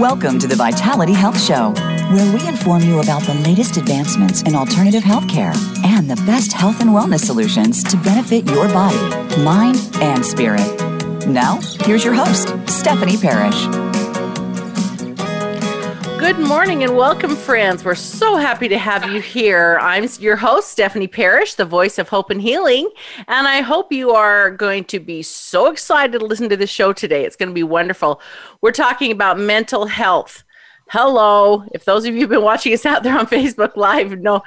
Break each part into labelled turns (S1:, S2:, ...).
S1: Welcome to the Vitality Health Show, where we inform you about the latest advancements in alternative healthcare and the best health and wellness solutions to benefit your body, mind, and spirit. Now, here's your host, Stephanie Parrish.
S2: Good morning and welcome, friends. We're so happy to have you here. I'm your host, Stephanie Parrish, the voice of hope and healing. And I hope you are going to be so excited to listen to the show today. It's going to be wonderful. We're talking about mental health. Hello. If those of you have been watching us out there on Facebook Live know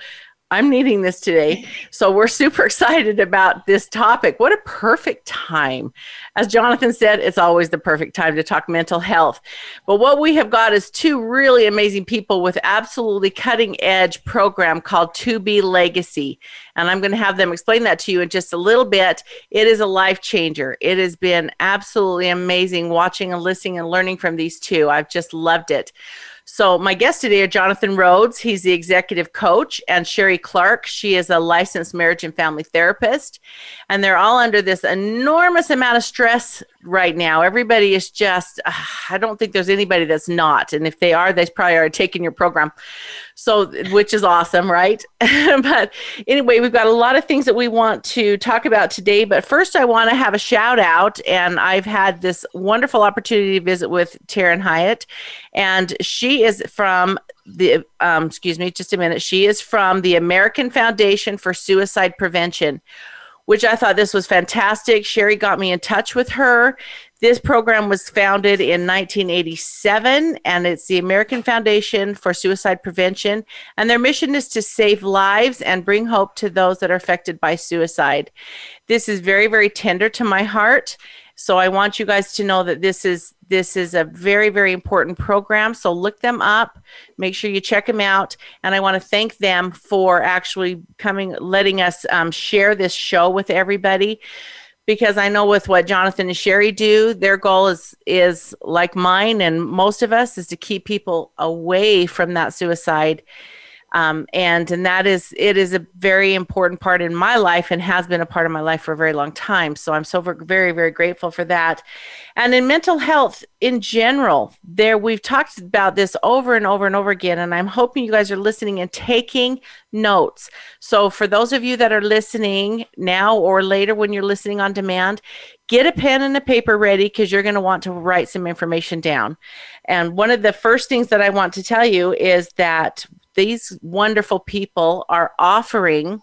S2: I'm needing this today. So we're super excited about this topic. What a perfect time. As Jonathan said, it's always the perfect time to talk mental health. But what we have got is two really amazing people with absolutely cutting edge program called To Be Legacy. And I'm going to have them explain that to you in just a little bit. It is a life changer. It has been absolutely amazing watching and listening and learning from these two. I've just loved it. So, my guests today are Jonathan Rhodes. He's the executive coach, and Sherry Clark. She is a licensed marriage and family therapist. And they're all under this enormous amount of stress right now. Everybody is just, uh, I don't think there's anybody that's not. And if they are, they probably are taking your program. So, which is awesome, right? but anyway, we've got a lot of things that we want to talk about today. But first, I want to have a shout out. And I've had this wonderful opportunity to visit with Taryn Hyatt. And she is from the, um, excuse me, just a minute. She is from the American Foundation for Suicide Prevention which I thought this was fantastic. Sherry got me in touch with her. This program was founded in 1987, and it's the American Foundation for Suicide Prevention. And their mission is to save lives and bring hope to those that are affected by suicide. This is very, very tender to my heart. So I want you guys to know that this is this is a very, very important program. So look them up, make sure you check them out. And I want to thank them for actually coming, letting us um, share this show with everybody. Because I know with what Jonathan and Sherry do, their goal is is like mine and most of us is to keep people away from that suicide um, and and that is it is a very important part in my life and has been a part of my life for a very long time. So i'm so very very grateful for that. And in mental health in general there we've talked about this over and over and over again and i'm hoping you guys are listening and taking notes. So for those of you that are listening now or later when you're listening on demand get a pen and a paper ready because you're going to want to write some information down. And one of the first things that i want to tell you is that these wonderful people are offering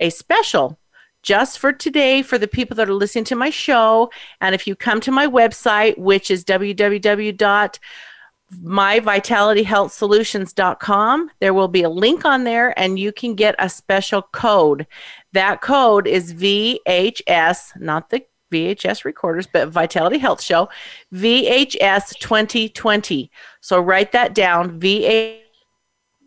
S2: a special just for today for the people that are listening to my show. And if you come to my website, which is www.myvitalityhealthsolutions.com, there will be a link on there and you can get a special code. That code is VHS, not the VHS recorders, but Vitality Health Show, VHS 2020. So write that down, VHS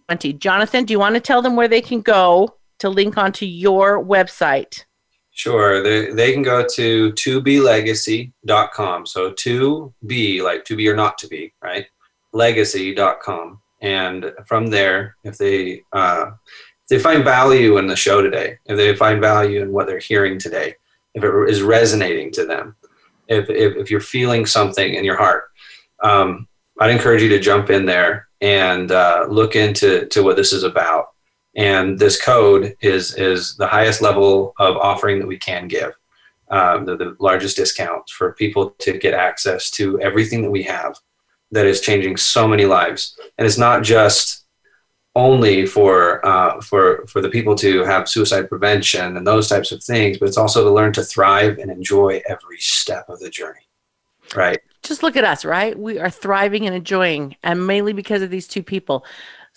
S2: 20. Jonathan, do you want to tell them where they can go to link onto your website?
S3: Sure. They, they can go to toBeLegacy.com. So to be, like to be or not to be, right? Legacy.com. And from there, if they uh, if they find value in the show today, if they find value in what they're hearing today, if it is resonating to them, if, if, if you're feeling something in your heart, um, I'd encourage you to jump in there and uh, look into to what this is about. And this code is is the highest level of offering that we can give, um, the, the largest discounts for people to get access to everything that we have that is changing so many lives. And it's not just only for uh, for for the people to have suicide prevention and those types of things, but it's also to learn to thrive and enjoy every step of the journey. Right
S2: just look at us, right? We are thriving and enjoying, and mainly because of these two people.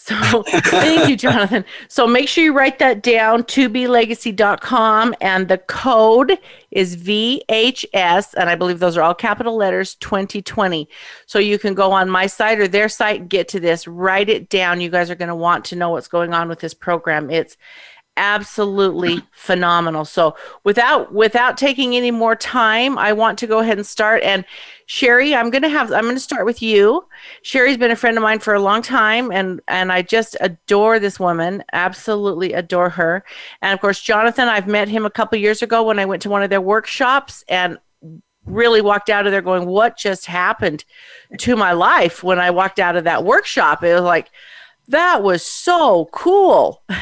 S2: So thank you, Jonathan. So make sure you write that down, tobelegacy.com, and the code is VHS, and I believe those are all capital letters 2020. So you can go on my site or their site get to this, write it down. You guys are going to want to know what's going on with this program. It's absolutely phenomenal. So without without taking any more time, I want to go ahead and start. And Sherry, I'm gonna have I'm gonna start with you. Sherry's been a friend of mine for a long time, and and I just adore this woman. Absolutely adore her. And of course, Jonathan, I've met him a couple years ago when I went to one of their workshops, and really walked out of there going, What just happened to my life when I walked out of that workshop? It was like, that was so cool.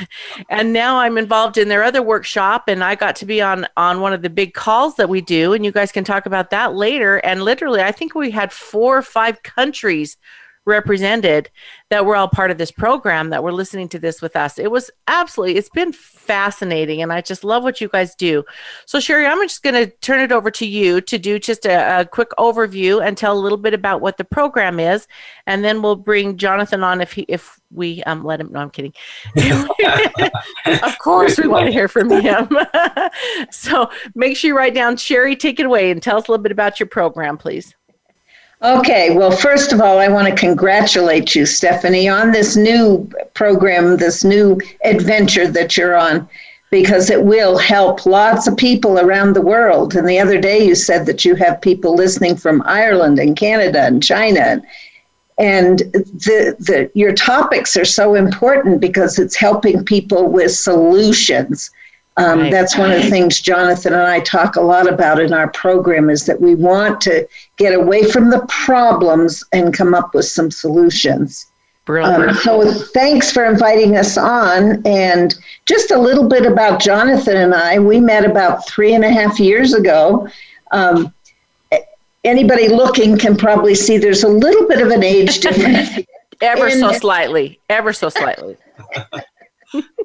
S2: And now i'm involved in their other workshop and i got to be on on one of the big calls that we do and you guys can talk about that later. And literally i think we had four or five countries represented that were all part of this program that were listening to this with us. It was absolutely, it's been fascinating. And I just love what you guys do. So, Sherry, I'm just going to turn it over to you to do just a, a, quick overview and tell a little bit about what the program is. And then we'll bring Jonathan on if he, if we um, let him. No, I'm kidding. of course, we want to hear from him. so make sure you write down, Sherry, take it away and tell us a little bit about your program, please.
S4: Okay, well, first of all, I want to congratulate you, Stephanie, on this new program, this new adventure that you're on, because it will help lots of people around the world. And the other day you said that you have people listening from Ireland and Canada and China. And the, the, your topics are so important because it's helping people with solutions um, right. That's one of the things Jonathan and I talk a lot about in our program is that we want to get away from the problems and come up with some solutions. Um, so thanks for inviting us on. And just a little bit about Jonathan and I. We met about three and a half years ago. Um, anybody looking can probably see there's a little bit of an age difference.
S2: ever so slightly. Ever so slightly.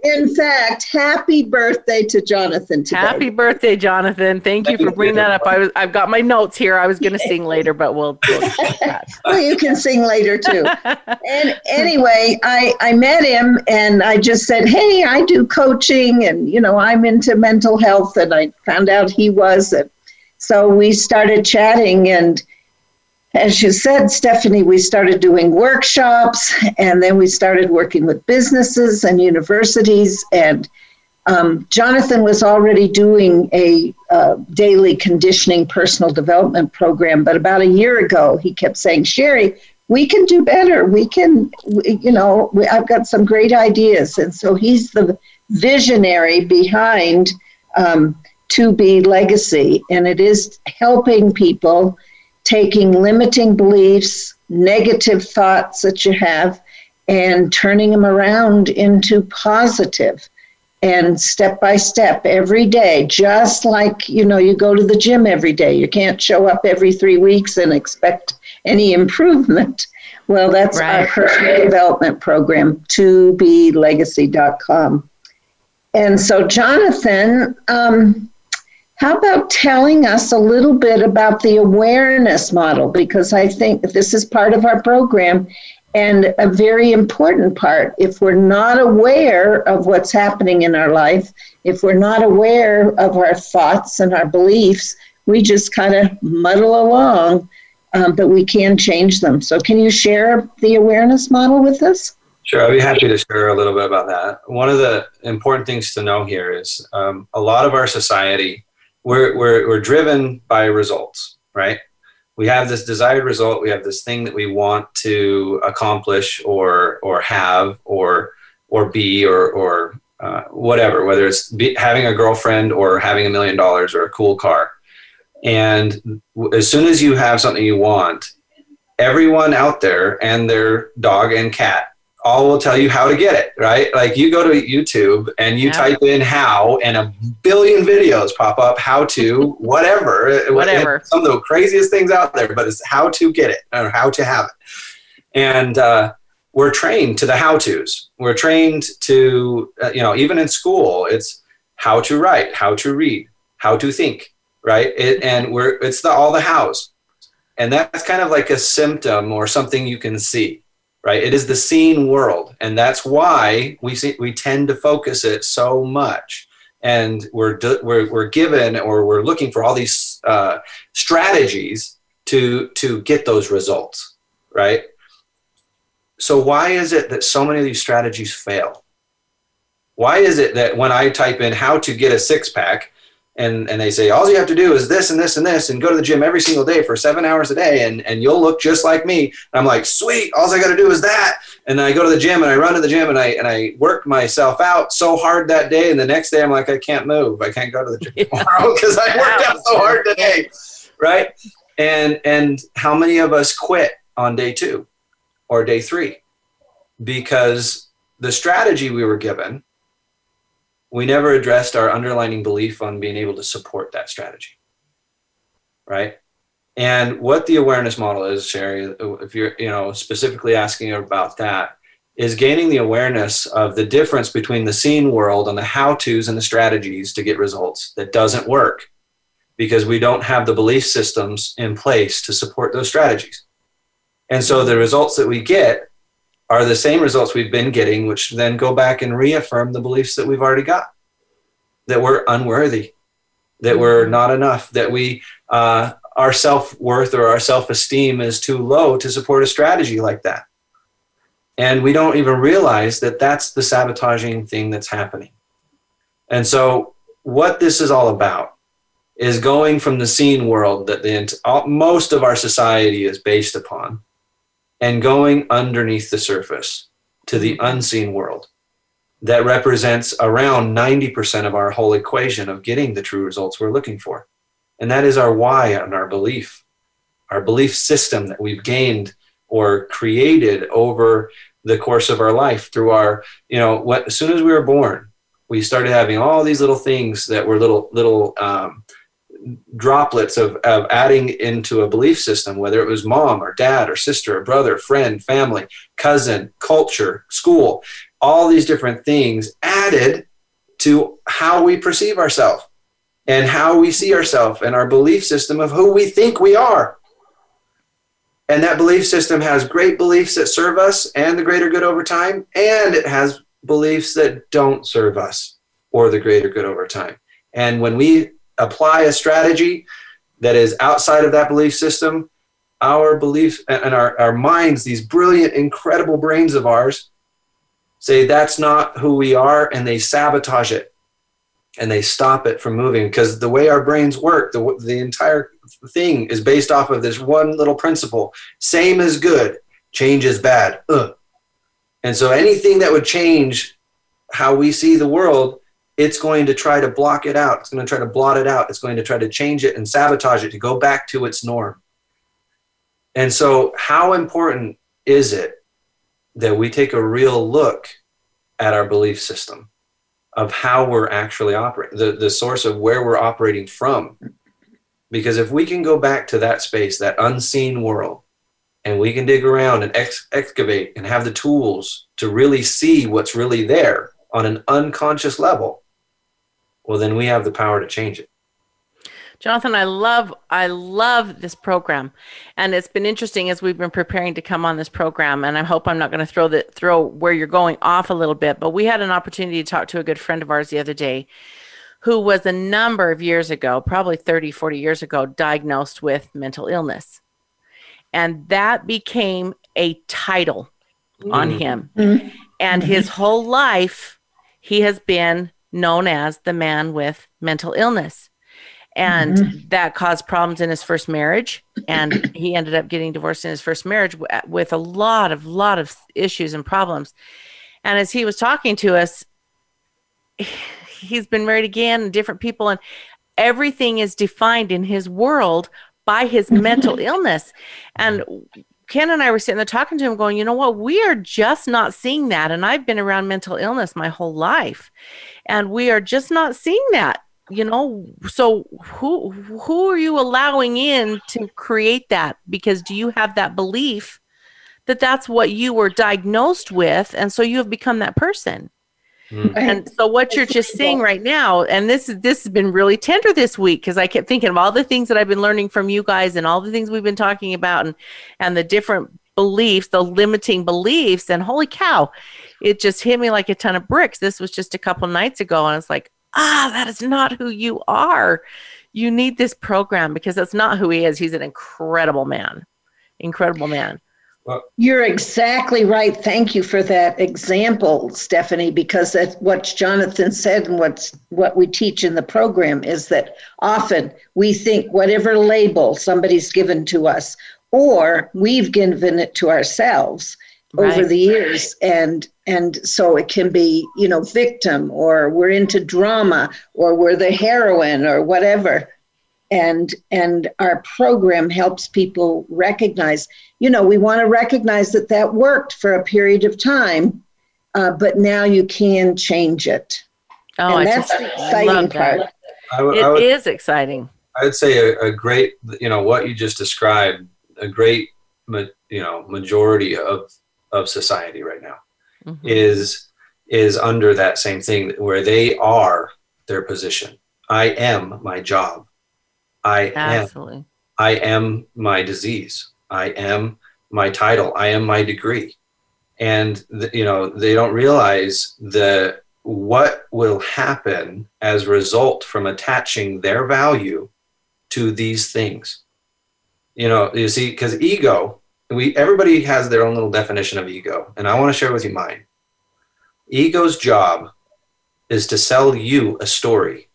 S4: In fact, happy birthday to Jonathan today.
S2: Happy birthday, Jonathan. Thank you for bringing that up. I was I've got my notes here. I was going to sing later, but we'll, we'll
S4: well, you can sing later too. and anyway, I I met him and I just said, "Hey, I do coaching and you know, I'm into mental health." And I found out he was and so we started chatting and as you said, Stephanie, we started doing workshops and then we started working with businesses and universities. And um, Jonathan was already doing a uh, daily conditioning personal development program. But about a year ago, he kept saying, Sherry, we can do better. We can, you know, we, I've got some great ideas. And so he's the visionary behind um, 2B Legacy. And it is helping people taking limiting beliefs, negative thoughts that you have, and turning them around into positive. And step by step every day just like you know you go to the gym every day. You can't show up every 3 weeks and expect any improvement. Well that's right. our personal development program 2blegacy.com and so jonathan um, how about telling us a little bit about the awareness model? Because I think this is part of our program and a very important part. If we're not aware of what's happening in our life, if we're not aware of our thoughts and our beliefs, we just kind of muddle along, um, but we can change them. So, can you share the awareness model with us?
S3: Sure, I'd be happy to share a little bit about that. One of the important things to know here is um, a lot of our society we're, we're, we're driven by results, right? We have this desired result. We have this thing that we want to accomplish or, or have or, or be or, or uh, whatever, whether it's be, having a girlfriend or having a million dollars or a cool car. And as soon as you have something you want, everyone out there and their dog and cat all will tell you how to get it, right? Like you go to YouTube and you yeah. type in how, and a billion videos pop up how to whatever.
S2: whatever.
S3: Some of the craziest things out there, but it's how to get it or how to have it. And uh, we're trained to the how to's. We're trained to, uh, you know, even in school, it's how to write, how to read, how to think, right? It, and we're, it's the, all the hows. And that's kind of like a symptom or something you can see right? It is the seen world, and that's why we see, we tend to focus it so much. And we're, we're, we're given or we're looking for all these uh, strategies to, to get those results, right? So, why is it that so many of these strategies fail? Why is it that when I type in how to get a six pack, and, and they say all you have to do is this and this and this and go to the gym every single day for seven hours a day and, and you'll look just like me. And i'm like sweet all i got to do is that. And i go to the gym and i run to the gym and i and i work myself out so hard that day and the next day i'm like i can't move. I can't go to the gym tomorrow because i worked out so hard today. Right? And and how many of us quit on day two or day three? Because the strategy we were given, we never addressed our underlining belief on being able to support that strategy, right? And what the awareness model is, Sherry, if you're you know specifically asking about that, is gaining the awareness of the difference between the seen world and the how to's and the strategies to get results that doesn't work because we don't have the belief systems in place to support those strategies. And so the results that we get are the same results we've been getting, which then go back and reaffirm the beliefs that we've already got that we're unworthy, that we're not enough, that we, uh, our self worth or our self esteem is too low to support a strategy like that and we don't even realize that that's the sabotaging thing that's happening. And so, what this is all about is going from the seen world that the most of our society is based upon and going underneath the surface to the unseen world that represents around 90% of our whole equation of getting the true results we're looking for. And that is our why and our belief, our belief system that we've gained or created over the course of our life through our you know what as soon as we were born we started having all these little things that were little little um, droplets of, of adding into a belief system whether it was mom or dad or sister or brother friend family cousin culture school all these different things added to how we perceive ourselves and how we see ourselves and our belief system of who we think we are and that belief system has great beliefs that serve us and the greater good over time, and it has beliefs that don't serve us or the greater good over time. And when we apply a strategy that is outside of that belief system, our belief and our, our minds, these brilliant, incredible brains of ours, say that's not who we are and they sabotage it and they stop it from moving because the way our brains work the, the entire thing is based off of this one little principle same is good change is bad Ugh. and so anything that would change how we see the world it's going to try to block it out. It's going to try to blot it out. It's going to try to change it and sabotage it to go back to its norm. And so how important is it that we take a real look at our belief system of how we're actually operating, the, the source of where we're operating from. Because if we can go back to that space, that unseen world, and we can dig around and ex- excavate and have the tools to really see what's really there on an unconscious level, well, then we have the power to change it.
S2: Jonathan, I love I love this program, and it's been interesting as we've been preparing to come on this program. And I hope I'm not going to throw the throw where you're going off a little bit. But we had an opportunity to talk to a good friend of ours the other day, who was a number of years ago, probably 30, 40 years ago, diagnosed with mental illness, and that became a title mm-hmm. on him. Mm-hmm. And his whole life, he has been known as the man with mental illness and mm-hmm. that caused problems in his first marriage and he ended up getting divorced in his first marriage with a lot of lot of issues and problems and as he was talking to us he's been married again and different people and everything is defined in his world by his mm-hmm. mental illness and Ken and I were sitting there talking to him, going, you know what? We are just not seeing that. And I've been around mental illness my whole life. And we are just not seeing that you know? So who who are you allowing in to create that? Because do you have that belief that that's what you were diagnosed with and so you have become that person? Mm. and so what you're just saying right. now and this is this has been really tender this week because i kept thinking of all the things that i've been learning from you guys and all the things we've been talking about and and the different beliefs the limiting beliefs and holy cow it just hit me like a ton of bricks this was just a couple nights ago and I was like ah, that is not who you are. You need this program because that's not who he is. He's an incredible man. Incredible man.
S4: You're exactly right. Thank you for that example, Stephanie, because that's what Jonathan said and what's what we teach in the program is that often we think whatever label somebody's given to us, or we've given it to ourselves right. over the years. And and so it can be you know victim or we're into drama or we're the heroine or whatever. And and our program helps people recognize you know we want to recognize that that worked for a period of time uh, but now you can change it.
S2: Oh
S4: and
S2: I
S4: that's
S2: just
S4: the exciting.
S2: Love
S4: part.
S2: That.
S3: I would-
S2: It
S3: I would-
S2: is exciting.
S3: I would say a, a great, you know, what you just described, a great, you know, majority of of society right now
S2: Mhm.
S3: is is under that same thing where they are their position. I am my job. I am
S2: absolutely
S3: I am my disease. I am my title. I am my degree. And th- you know, they don't realize the what will happen as a result from attaching their value to these things. You know, you see, because ego, we everybody has their own little definition of ego, and I want to share with you mine. Ego's job is to sell you a story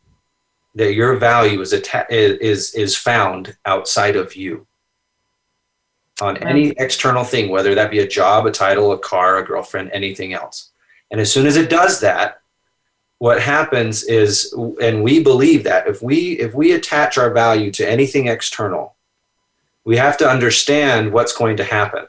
S3: that your value is atta- is is found outside of you. On any external thing whether that be a job a title a car a girlfriend anything else. And as soon as it does that what happens is and we believe that if we if we attach our value to anything external we have to understand what's going to happen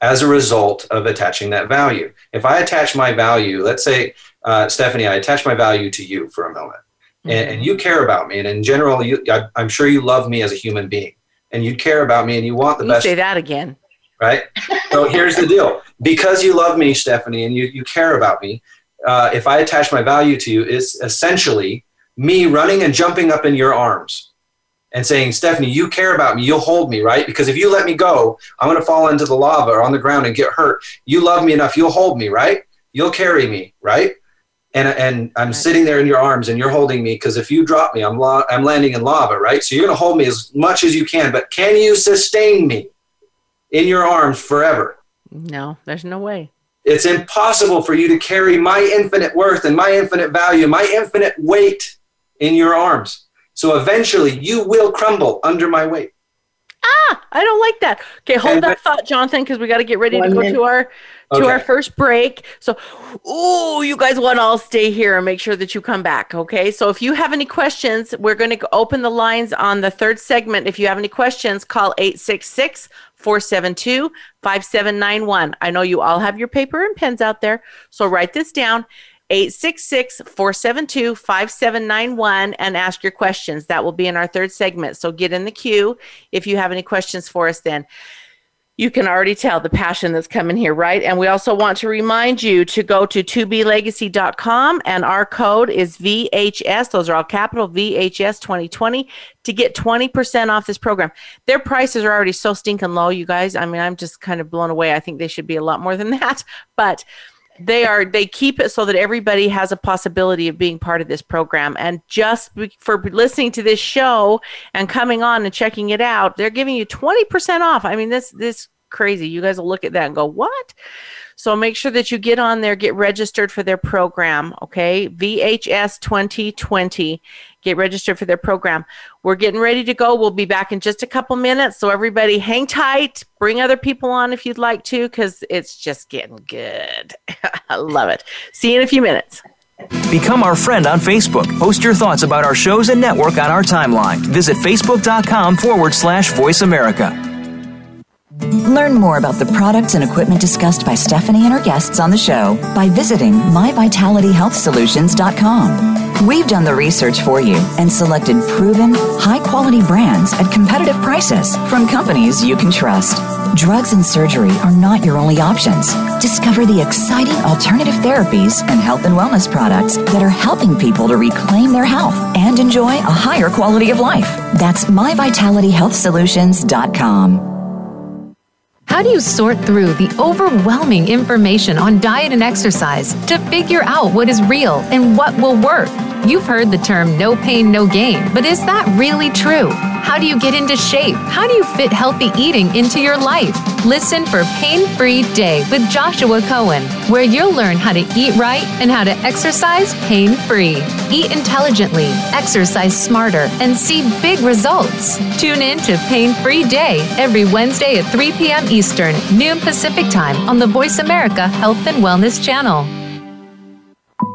S3: as a result of attaching that value. If i attach my value let's say uh, stephanie i attach my value to you for a moment and, and you care about me and in general you I, i'm sure you love me as a human being and you care about me and you want the
S2: you
S3: best
S2: say that again.
S3: Right? So here's the deal. Because you love me stephanie and you, you care about me uh, if i attach my value to you it's essentially me running and jumping up in your arms and saying stephanie you care about me you'll hold me right because if you let me go i'm going to fall into the lava or on the ground and get hurt you love me enough you'll hold me right you'll carry me right and and I'm
S2: Right.
S3: sitting there in your arms and you're holding me because if you drop me, I'm la- I'm landing in lava, right? So you're gonna hold me as much as you can, but can you sustain me in your arms forever?
S2: no there's no way
S3: It's impossible for you to carry my infinite worth and my infinite value, my infinite weight in your arms. So eventually, you will crumble under my weight.
S2: ah i don't like that okay hold
S3: And-
S2: that thought jonathan because we got to get ready to go
S4: minute.
S2: to our to
S3: Okay.
S2: our first break. So, oh, you guys want to all stay here and make sure that you come back. Okay. So, if you have any questions, we're going to open the lines on the third segment. If you have any questions, call 866 472 5791. I know you all have your paper and pens out there. So, write this down. 866 472 5791 and ask your questions. That will be in our third segment. So get in the queue if you have any questions for us then you can already tell the passion that's coming here, right? And we also want to remind you to go to 2blegacy.com and our code is VHS. Those are all capital VHS 2020 to get 20% off this program. Their prices are already so stinking low, you guys. I mean, I'm just kind of blown away. I think they should be a lot more than that, but they are they keep it so that everybody has a possibility of being part of this program. And just for listening to this show and coming on and checking it out they're giving you 20% off. I mean this this crazy. You guys will look at that and go what? So make sure that you get on there get registered for their program okay? Vhs 2020 get registered for their program we're getting ready to go we'll be back in just a couple minutes so everybody hang tight bring other people on if you'd like to because it's just getting good i love it see you in a few minutes
S5: Become our friend on Facebook. Post your thoughts about our shows and network on our timeline. Visit facebook.com forward slash voice America.
S1: Learn more about the products and equipment discussed by Stephanie and her guests on the show by visiting myvitalityhealthsolutions.com. We've done the research for you and selected proven, high quality brands at competitive prices from companies you can trust. Drugs and surgery are not your only options. Discover the exciting alternative therapies and health and wellness products that are helping people to reclaim their health and enjoy a higher quality of life. That's myvitalityhealthsolutions.com.
S6: How do you sort through the overwhelming information on diet and exercise to figure out what is real and what will work? You've heard the term no pain, no gain, but is that really true? How do you get into shape? How do you fit healthy eating into your life? Listen for Pain Free Day with Joshua Cohen, where you'll learn how to eat right and how to exercise pain free. Eat intelligently, exercise smarter, and see big results. Tune in to Pain Free Day every Wednesday at 3 p.m. Eastern, noon Pacific Time on the Voice America Health and Wellness Channel.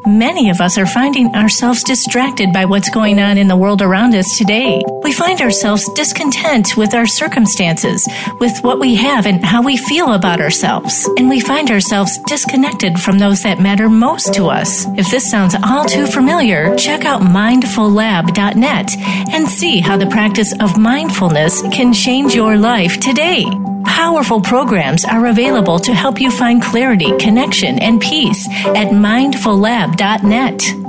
S7: Many of us are finding ourselves distracted by what's going on in the world around us today. We find ourselves discontent with our circumstances, with what we have and how we feel about ourselves. And we find ourselves disconnected from those that matter most to us. If this sounds all too familiar, check out mindfullab.net and see how the practice of mindfulness can change your life today. Powerful programs are available to help you find clarity, connection, and peace at mindfullab.net.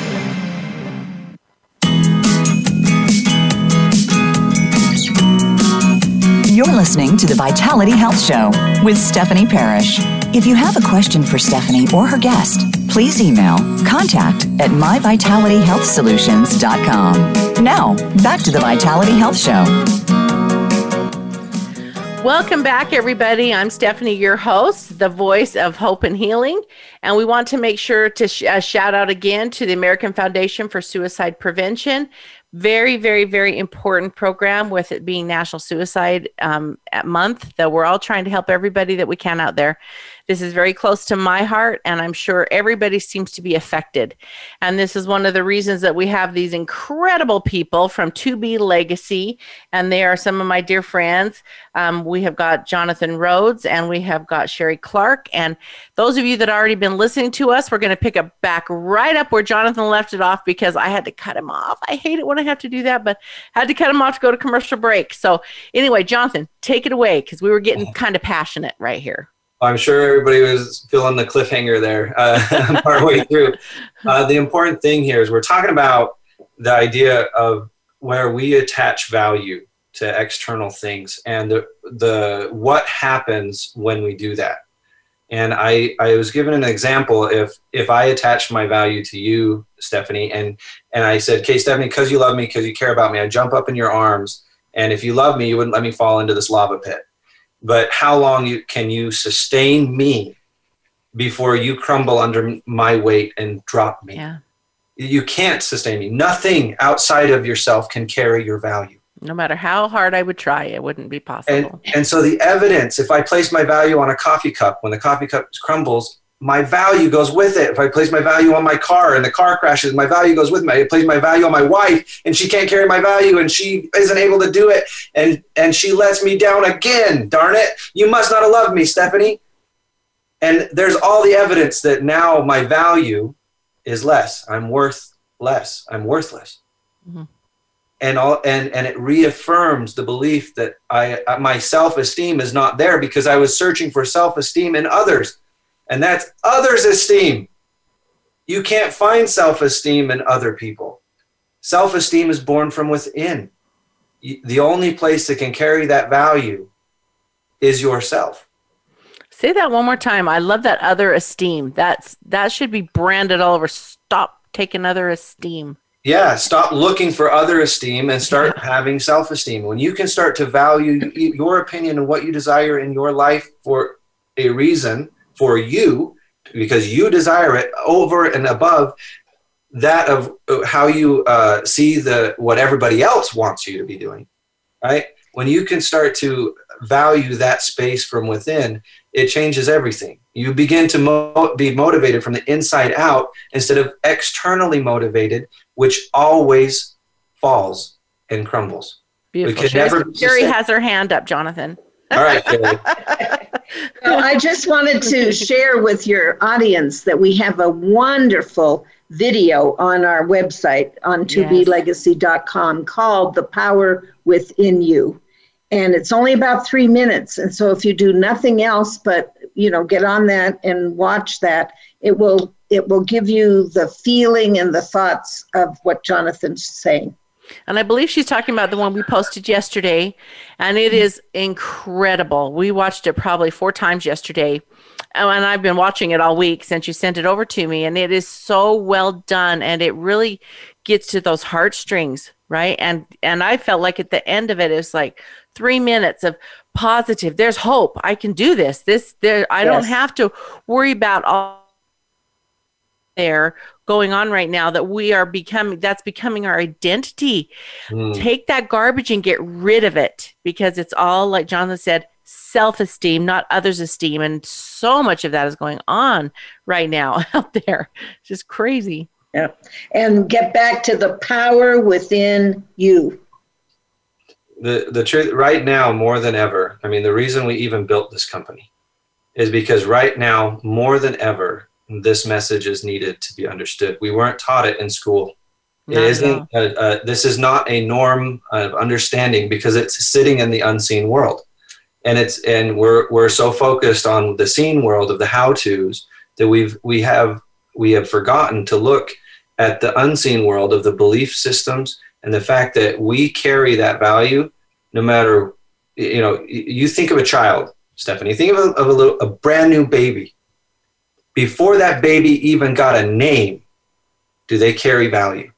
S1: You're listening to the Vitality Health Show with Stephanie Parrish. If you have a question for Stephanie or her guest, please email contact at myvitalityhealthsolutions.com. Now, back to the Vitality Health Show.
S2: Welcome back, everybody. I'm Stephanie, your host, the voice of hope and healing. And we want to make sure to sh- uh, shout out again to the American Foundation for Suicide Prevention very very very important program with it being national suicide um, month that we're all trying to help everybody that we can out there this is very close to my heart, and I'm sure everybody seems to be affected. And this is one of the reasons that we have these incredible people from 2B Legacy, and they are some of my dear friends. Um, we have got Jonathan Rhodes, and we have got Sherry Clark. And those of you that already been listening to us, we're going to pick up back right up where Jonathan left it off because I had to cut him off. I hate it when I have to do that, but I had to cut him off to go to commercial break. So anyway, Jonathan, take it away because we were getting kind of passionate right here.
S3: I'm sure everybody was feeling the cliffhanger there uh, partway through. Uh, the important thing here is we're talking about the idea of where we attach value to external things and the, the what happens when we do that. And I, I was given an example if if I attach my value to you, Stephanie, and and I said, "Okay, Stephanie, because you love me, because you care about me, I jump up in your arms, and if you love me, you wouldn't let me fall into this lava pit." But how long you, can you sustain me before you crumble under my weight and drop me?
S2: Yeah.
S3: You can't sustain me. Nothing outside of yourself can carry your value.
S2: No matter how hard I would try, it wouldn't be possible.
S3: And, and so the evidence, if I place my value on a coffee cup, when the coffee cup crumbles, my value goes with it. If I place my value on my car and the car crashes, my value goes with me. I place my value on my wife and she can't carry my value and she isn't able to do it and and she lets me down again. Darn it. You must not have loved me, Stephanie. And there's all the evidence that now my value is less. I'm worth less. I'm worthless. Mm-hmm. And all and and it reaffirms the belief that I my self-esteem is not there because I was searching for self-esteem in others and that's others' esteem. You can't find self esteem in other people. Self esteem is born from within. The only place that can carry that value is yourself.
S2: Say that one more time. I love that other esteem. That's that should be branded all over. Stop taking other esteem.
S3: Yeah, stop looking for other esteem and start having self esteem. When you can start to value your opinion and what you desire in your life for a reason, for you because you desire it over and above that of how you uh, see the what everybody else wants you to be doing right when you can start to value that space from within it changes everything you begin to mo- be motivated from the inside out instead of externally motivated which always falls and crumbles
S2: Beautiful. Sherry has her hand up, Jonathan.
S3: All right.
S4: well, I just wanted to share with your audience that we have a wonderful video on our website on 2blegacy.com called The Power Within You. And it's only about three minutes. And so if you do nothing else but, you know, get on that and watch that, it will it will give you the feeling and the thoughts of what Jonathan's saying.
S2: And I believe she's talking about the one we posted yesterday. And it is incredible. We watched it probably four times yesterday. Oh, and I've been watching it all week since you sent it over to me. And it is so well done. And it really gets to those heartstrings, right? And and I felt like at the end of it, it's like three minutes of positive. There's hope. I can do this. This there. I don't have to worry about all there going on right now that we are becoming that's becoming our identity
S3: Mm.
S2: take that garbage and get rid of it because it's all like jonathan said self-esteem not others esteem and so much of that is going on right now out there it's just crazy
S4: Yeah. And get back to the power within you.
S3: the the truth right now more than ever i mean the reason we even built this company is because right now more than ever this message is needed to be understood. We weren't taught it in school. It
S2: Not
S3: isn't uh uh this is not a norm of understanding because it's sitting in the unseen world. And it's and we're we're so focused on the seen world of the how to's that we've we have we have forgotten to look at the unseen world of the belief systems and the fact that we carry that value no matter you know you think of a child stephanie think of a, of a little a brand new baby before that baby even got a name do they carry value?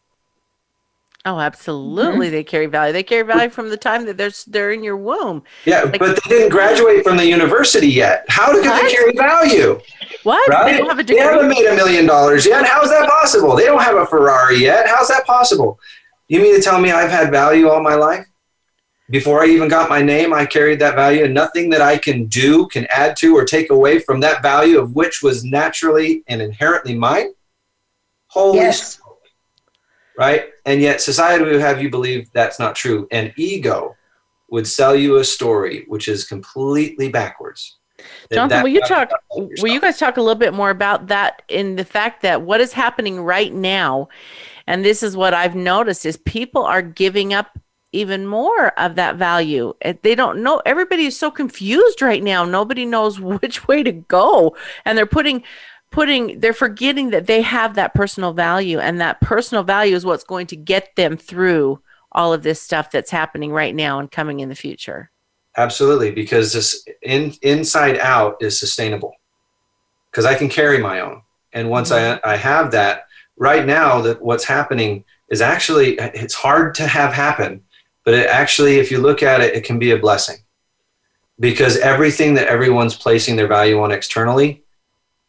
S2: Oh absolutely
S3: Mm-hmm.
S2: they carry value. They carry value from the time that they're they're in your womb.
S3: Yeah
S2: Like-
S3: but they didn't graduate from the university yet. How do
S2: What?
S3: they carry value?
S2: What?
S3: Right?
S2: they don't have a
S3: they haven't made a million dollars yet. How's that possible? They don't have a ferrari yet. How's that possible? You mean to tell me i've had value all my life before I even got my name, I carried that value, and nothing that I can do can add to or take away from that value of which was naturally and inherently mine. Holy
S4: Yes.
S3: smoke. right? And yet society would have you believe that's not true. And ego would sell you a story which is completely backwards.
S2: Jonathan,
S3: that
S2: will you talk? Will you guys talk a little bit more about that in the fact that what is happening right now, and this is what I've noticed is people are giving up even more of that value. They don't know. Everybody is so confused right now. Nobody knows which way to go, and they're putting putting they're forgetting that they have that personal value and that personal value is what's going to get them through all of this stuff that's happening right now and coming in the future.
S3: Absolutely, because this in inside out is sustainable. Because I can carry my own, and once mm-hmm. I I have that, right now that what's happening is actually it's hard to have happen, but it actually, if you look at it, it can be a blessing. Because everything that everyone's placing their value on externally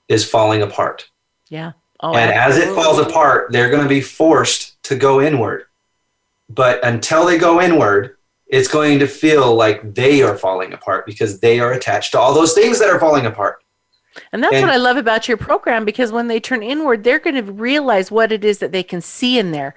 S3: is falling apart.
S2: Yeah. Oh,
S3: and as it falls apart, they're going to be forced to go inward. But until they go inward, it's going to feel like they are falling apart because they are attached to all those things that are falling apart.
S2: And that's
S3: And-
S2: what I love about your program because when they turn inward, they're going to realize what it is that they can see in there.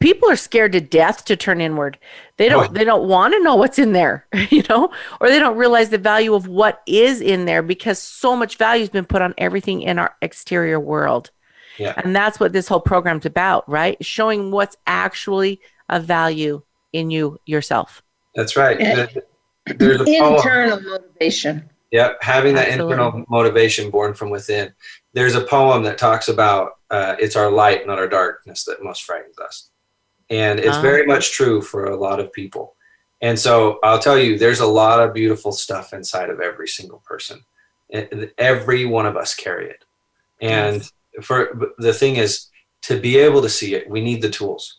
S2: People are scared to death to turn inward. They don't
S3: Right.
S2: they don't want to know what's in there, you know, or they don't realize the value of what is in there because so much value has been put on everything in our exterior world.
S3: Yeah.
S2: And that's what this whole program's about, right? Showing what's actually of value in you yourself.
S3: That's right.
S4: Yeah.
S3: There's a poem.
S4: Internal motivation.
S3: Yep, having that
S2: Absolutely.
S3: internal motivation born from within. There's a poem that talks about uh, it's our light, not our darkness, that most frightens us. And it's
S2: Ah.
S3: very much true for a lot of people. And so I'll tell you, there's a lot of beautiful stuff inside of every single person. E- Every one of us carry it. And for the thing is, to be able to see it, we need the tools.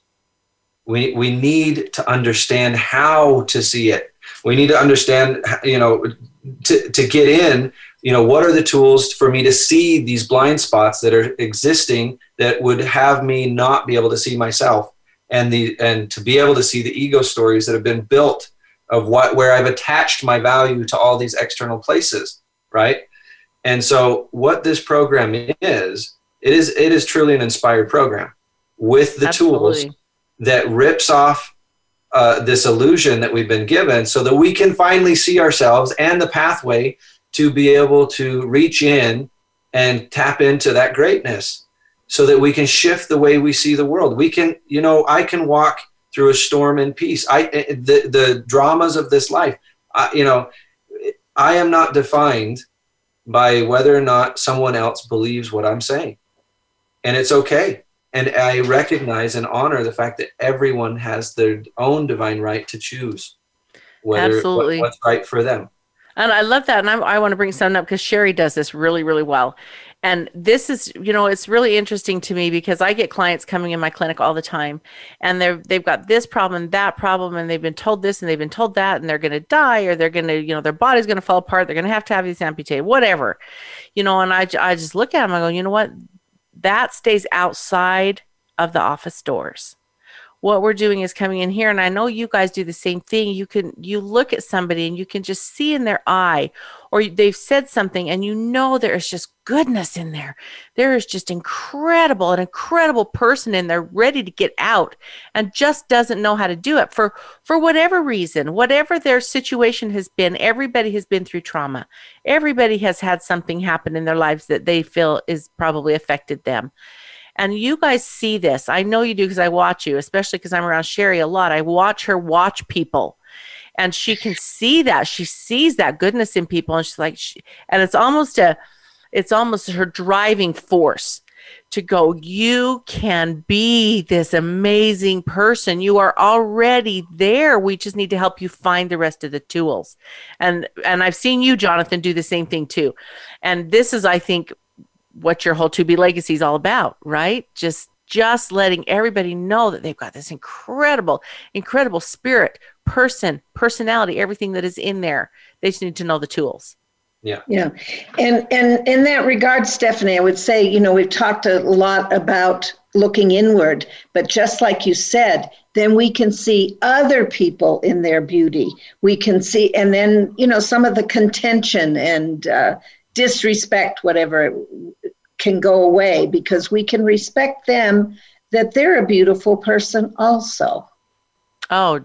S3: We, we need to understand how to see it. We need to understand, you know, to, to get in you know what are the tools for me to see these blind spots that are existing that would have me not be able to see myself and the and to be able to see the ego stories that have been built of what where i've attached my value to all these external places right? And so what this program is it is it is truly an inspired program with the tools that rips off uh, this illusion that we've been given so that we can finally see ourselves and the pathway to be able to reach in and tap into that greatness so that we can shift the way we see the world we can you know i can walk through a storm in peace i eh, the, the dramas of this life I, you know i am not defined by whether or not someone else believes what i'm saying and it's okay and I recognize and honor the fact that everyone has their own divine right to choose whether
S2: Absolutely.
S3: what- what's right for them.
S2: And I love that. And I, I want to bring something up because Sherry does this really, really well. And this is you know it's really interesting to me because i get clients coming in my clinic all the time and they're they've got this problem that problem and they've been told this and they've been told that and they're going to die or they're going to you know their body's going to fall apart. They're going to have to have these amputated whatever you know and i, I just look at them i go you know what? That stays outside of the office doors. What we're doing is coming in here and i know you guys do the same thing. You can you look at somebody and you can just see in their eye or they've said something and you know there is just goodness in there. There is just incredible an incredible person in there ready to get out and just doesn't know how to do it for for whatever reason whatever their situation has been. Everybody has been through trauma. Everybody has had something happen in their lives that they feel is probably affected them. And you guys see this. I know you do because I watch you, especially because I'm around Sherry a lot. I watch her watch people and she can see that. She sees that goodness in people. And she's like, she, and it's almost a, it's almost her driving force to go, you can be this amazing person. You are already there. We just need to help you find the rest of the tools. And and I've seen you, Jonathan, do the same thing too. And this is, I think, what your whole to be legacy is all about, right? Just just letting everybody know that they've got this incredible, incredible spirit, person, personality, everything that is in there. They just need to know the tools.
S3: Yeah.
S4: Yeah. And and in that regard, Stephanie, I would say, you know, we've talked a lot about looking inward, but just like you said, then we can see other people in their beauty. We can see, and then, you know, some of the contention and uh, disrespect, whatever, can go away because we can respect them that they're a beautiful person also.
S2: Oh,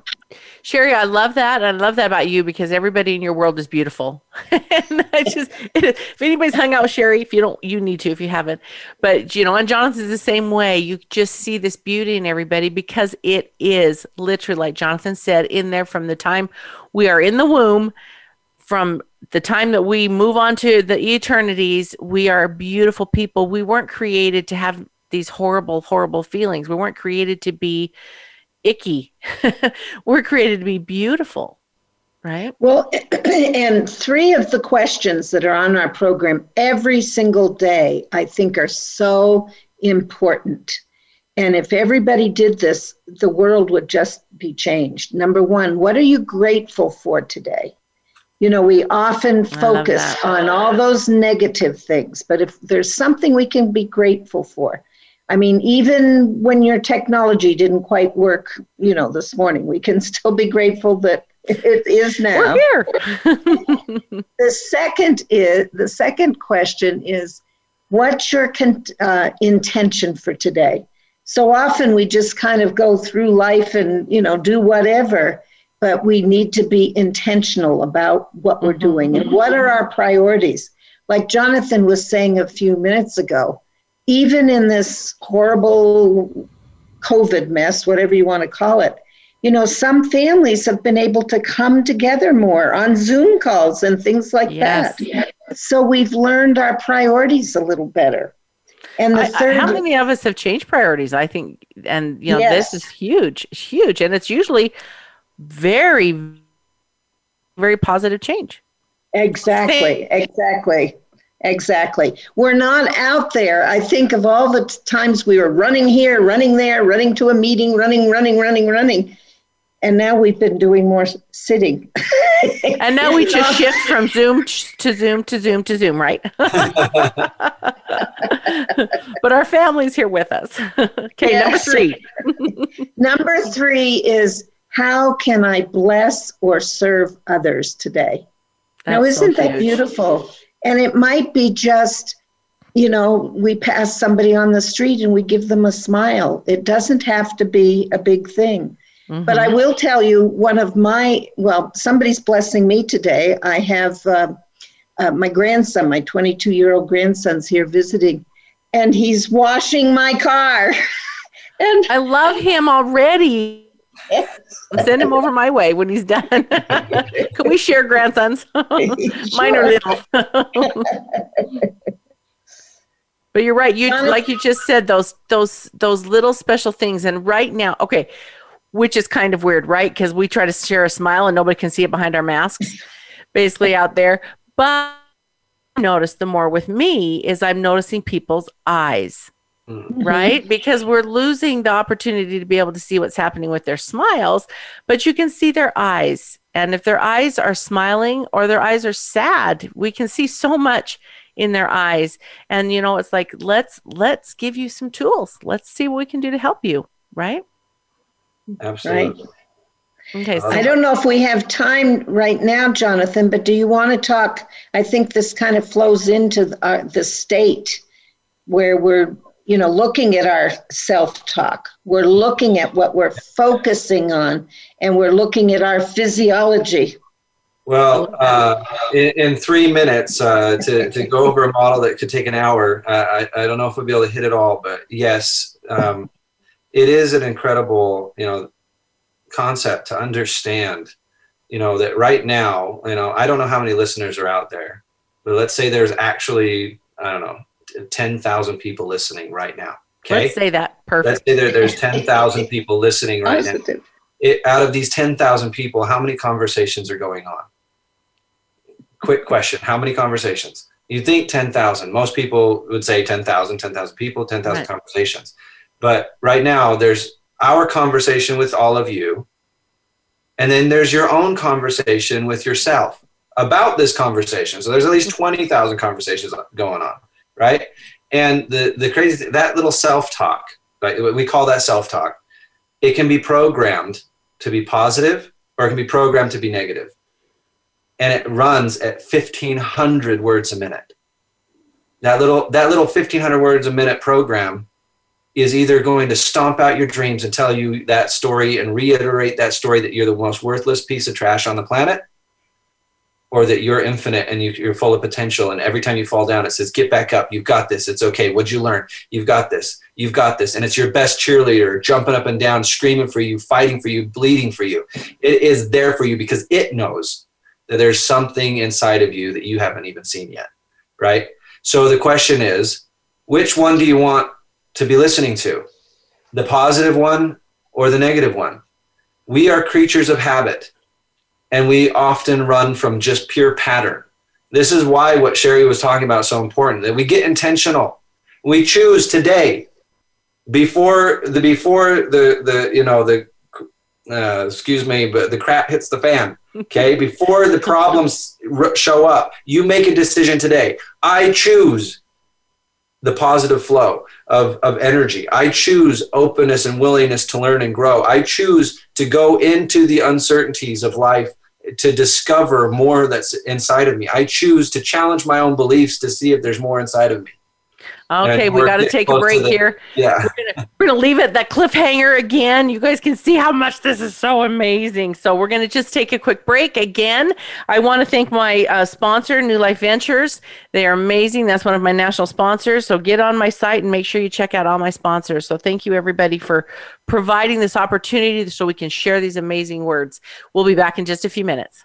S2: Sherry, I love that. I love that about you because everybody in your world is beautiful. and I just, if anybody's hung out with Sherry, if you don't, you need to if you haven't. But, you know, and Jonathan's the same way. You just see this beauty in everybody because it is literally, like Jonathan said, in there from the time we are in the womb, from the time that we move on to the eternities, we are beautiful people. We weren't created to have these horrible, horrible feelings. We weren't created to be icky. We're created to be beautiful, right?
S4: Well, and three of the questions that are on our program every single day, I think, are so important. And if everybody did this, the world would just be changed. Number one, what are you grateful for today? You know, we often focus on all those negative things, but if there's something we can be grateful for, I mean, even when your technology didn't quite work, you know, this morning, we can still be grateful that it is now.
S2: We're here.
S4: the second is the second question is, what's your con- uh, intention for today? So often we just kind of go through life and you know do whatever, but we need to be intentional about what we're mm-hmm. doing and what are our priorities. Like Jonathan was saying a few minutes ago, even in this horrible COVID mess, whatever you want to call it, you know, some families have been able to come together more on Zoom calls and things like yes. that. So we've learned our priorities a little better.
S2: And the I, third, how many of us have changed priorities? I think, and you know, yes. this is huge, huge, and it's usually very, very positive change.
S4: Exactly, exactly, exactly. We're not out there. I think of all the times we were running here, running there, running to a meeting, running, running, running, running. And now we've been doing more sitting.
S2: and now we just shift from Zoom to Zoom to Zoom to Zoom, right? but our family's here with us. okay, yes. number three.
S4: number three is how can I bless or serve others today? That's now, isn't so that beautiful? And it might be just, you know, we pass somebody on the street and we give them a smile. It doesn't have to be a big thing. Mm-hmm. But I will tell you, one of my, well, somebody's blessing me today. I have uh, uh, my grandson, my 22 year old grandson's here visiting, and he's washing my car.
S2: and I love him already. Send him over my way when he's done. Can we share grandsons? Mine are little. but you're right. You like you just said those those those little special things. And right now, okay, which is kind of weird, right? Because we try to share a smile and nobody can see it behind our masks, basically out there. But notice the more with me is I'm noticing people's eyes.
S3: Mm.
S2: Right? Because we're losing the opportunity to be able to see what's happening with their smiles, but you can see their eyes. And if their eyes are smiling or their eyes are sad, we can see so much in their eyes. And you know, it's like let's let's give you some tools. Let's see what we can do to help you, right?
S3: Absolutely.
S2: Okay. So
S4: I don't know if we have time right now, Jonathan, but do you want to talk? I think this kind of flows into the, uh, the state where we're, you know, looking at our self talk. We're looking at what we're focusing on, and we're looking at our physiology.
S3: Well, uh, in, in, three minutes, uh, to, to go over a model that could take an hour, uh, I, I don't know if we'll be able to hit it all, but yes, um, it is an incredible, you know, concept to understand, you know, that right now, you know, I don't know how many listeners are out there, but let's say there's actually, I don't know, 10,000 people listening right now. Okay.
S2: Let's say that. Perfect.
S3: Let's say there, there's 10,000 people listening right now. It, out of these 10,000 people, how many conversations are going on? quick question how many conversations you think 10,000 most people would say 10,000 10,000 people 10,000 right. conversations but right now there's our conversation with all of you and then there's your own conversation with yourself about this conversation so there's at least 20,000 conversations going on right? And the the crazy that little self talk right we call that self talk it can be programmed to be positive or it can be programmed to be negative. And it runs at 1500 words a minute. That little that little 1500 words a minute program is either going to stomp out your dreams and tell you that story and reiterate that story that you're the most worthless piece of trash on the planet or that you're infinite and you, are full of potential and every time you fall down it says get back up. You've got this. It's okay. What'd you learn? You've got this. You've got this. And it's your best cheerleader jumping up and down screaming for you fighting for you bleeding for you. It is there for you because it knows that there's something inside of you that you haven't even seen yet, right? So the question is, which one do you want to be listening to? The positive one or the negative one? We are creatures of habit, and we often run from just pure pattern. This is why what Sherry was talking about is so important that we get intentional. We choose today before the before the the you know the uh, excuse me, but the crap hits the fan. Okay, before the problems r- show up, you make a decision today. I choose the positive flow of, of energy. I choose openness and willingness to learn and grow. I choose to go into the uncertainties of life to discover more that's inside of me. I choose to challenge my own beliefs to see if there's more inside of me.
S2: Okay, we got to take a break the, here.
S3: Yeah.
S2: We're gonna, we're gonna leave it that cliffhanger again. You guys can see how much this is so amazing. So we're gonna just take a quick break again. I want to thank my uh, sponsor, New Life Ventures. They are amazing. That's one of my national sponsors. So get on my site and make sure you check out all my sponsors. So thank you everybody for providing this opportunity so we can share these amazing words. We'll be back in just a few minutes.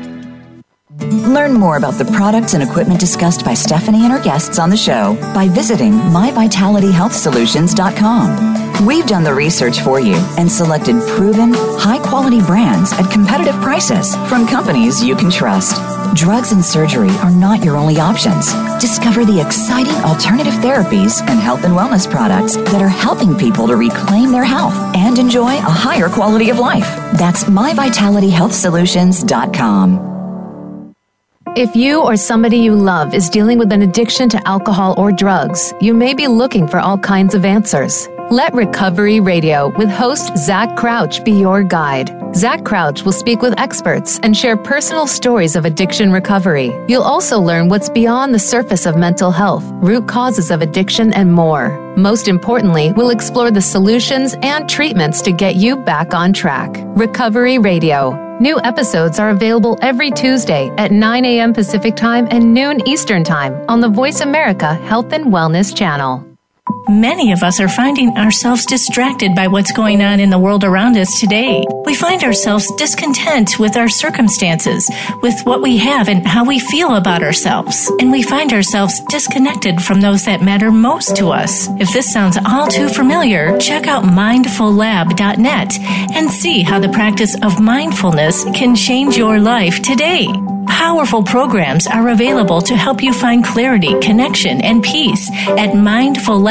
S1: Learn more about the products and equipment discussed by Stephanie and her guests on the show by visiting myvitalityhealthsolutions.com. We've done the research for you and selected proven, high quality brands at competitive prices from companies you can trust. Drugs and surgery are not your only options. Discover the exciting alternative therapies and health and wellness products that are helping people to reclaim their health and enjoy a higher quality of life. That's myvitalityhealthsolutions.com.
S6: If you or somebody you love is dealing with an addiction to alcohol or drugs, you may be looking for all kinds of answers. Let Recovery Radio with host Zach Crouch be your guide. Zach Crouch will speak with experts and share personal stories of addiction recovery. You'll also learn what's beyond the surface of mental health, root causes of addiction, and more. Most importantly, we'll explore the solutions and treatments to get you back on track. Recovery Radio. New episodes are available every Tuesday at 9 a.m. Pacific Time and noon Eastern Time on the Voice America Health and Wellness channel.
S7: Many of us are finding ourselves distracted by what's going on in the world around us today. We find ourselves discontent with our circumstances, with what we have and how we feel about ourselves. And we find ourselves disconnected from those that matter most to us. If this sounds all too familiar, check out mindfullab.net and see how the practice of mindfulness can change your life today. Powerful programs are available to help you find clarity, connection, and peace at mindfullab.net.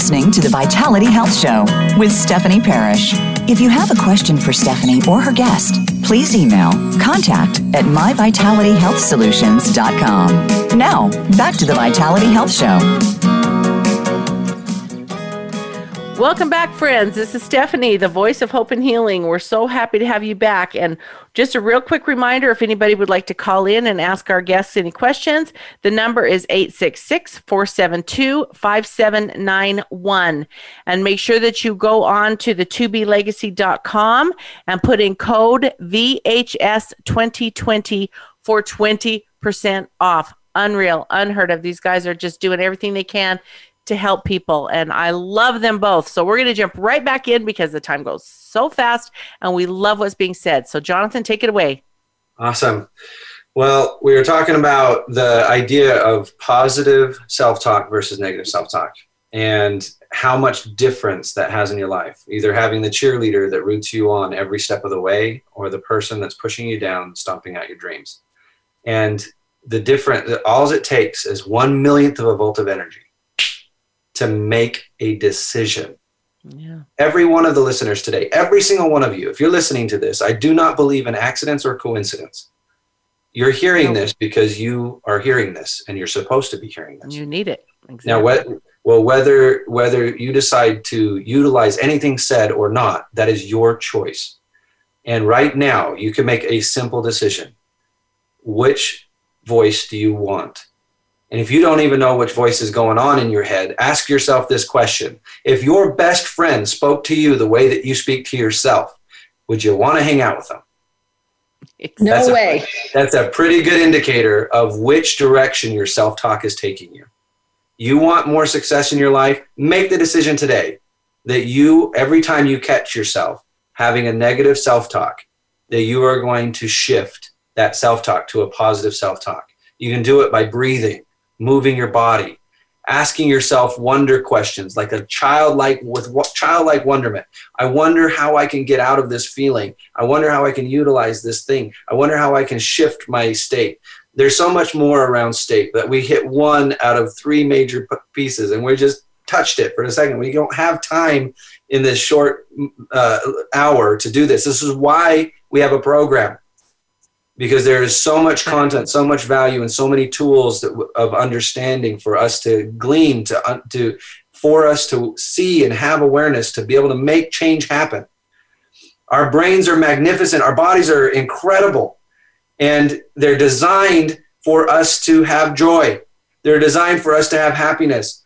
S1: Listening to the Vitality Health Show with Stephanie Parrish. If you have a question for Stephanie or her guest, please email contact at myvitalityhealthsolutions.com. Now, back to the Vitality Health Show.
S2: Welcome back, friends. This is Stephanie, the voice of hope and healing. We're so happy to have you back. And just a real quick reminder if anybody would like to call in and ask our guests any questions, the number is 866 472 5791. And make sure that you go on to the 2blegacy.com and put in code VHS2020 for 20% off. Unreal, unheard of. These guys are just doing everything they can to help people. And I love them both. So we're going to jump right back in because the time goes so fast and we love what's being said. So, Jonathan, take it away.
S3: Awesome. Well, we were talking about the idea of positive self talk versus negative self talk and how much difference that has in your life. Either having the cheerleader that roots you on every step of the way or the person that's pushing you down, stomping out your dreams. And the different, all it takes is one millionth of a volt of energy to make a decision.
S2: Yeah.
S3: Every one of the listeners today, every single one of you, if you're listening to this, I do not believe in accidents or coincidence. You're hearing
S2: No.
S3: this because you are hearing this and you're supposed to be hearing this.
S2: You need it. Exactly.
S3: Now, what, well, whether whether you decide to utilize anything said or not, that is your choice. And right now, you can make a simple decision. Which voice do you want? And if you don't even know which voice is going on in your head, ask yourself this question. If your best friend spoke to you the way that you speak to yourself, would you want to hang out with them?
S4: No
S3: That's a-
S4: way.
S3: That's a pretty good indicator of which direction your self talk is taking you. You want more success in your life? Make the decision today that you, every time you catch yourself having a negative self talk, that you are going to shift that self talk to a positive self talk. You can do it by breathing, moving your body, asking yourself wonder questions like a childlike with childlike wonderment. I wonder how I can get out of this feeling. I wonder how I can utilize this thing. I wonder how I can shift my state. There's so much more around state that we hit one out of three major pieces and we just touched it for a second. We don't have time in this short uh, hour to do this. This is why we have a program because there is so much content, so much value, and so many tools that, of understanding for us to glean, to to for us to see and have awareness to be able to make change happen. Our brains are magnificent. Our bodies are incredible, and they're designed for us to have joy. They're designed for us to have happiness.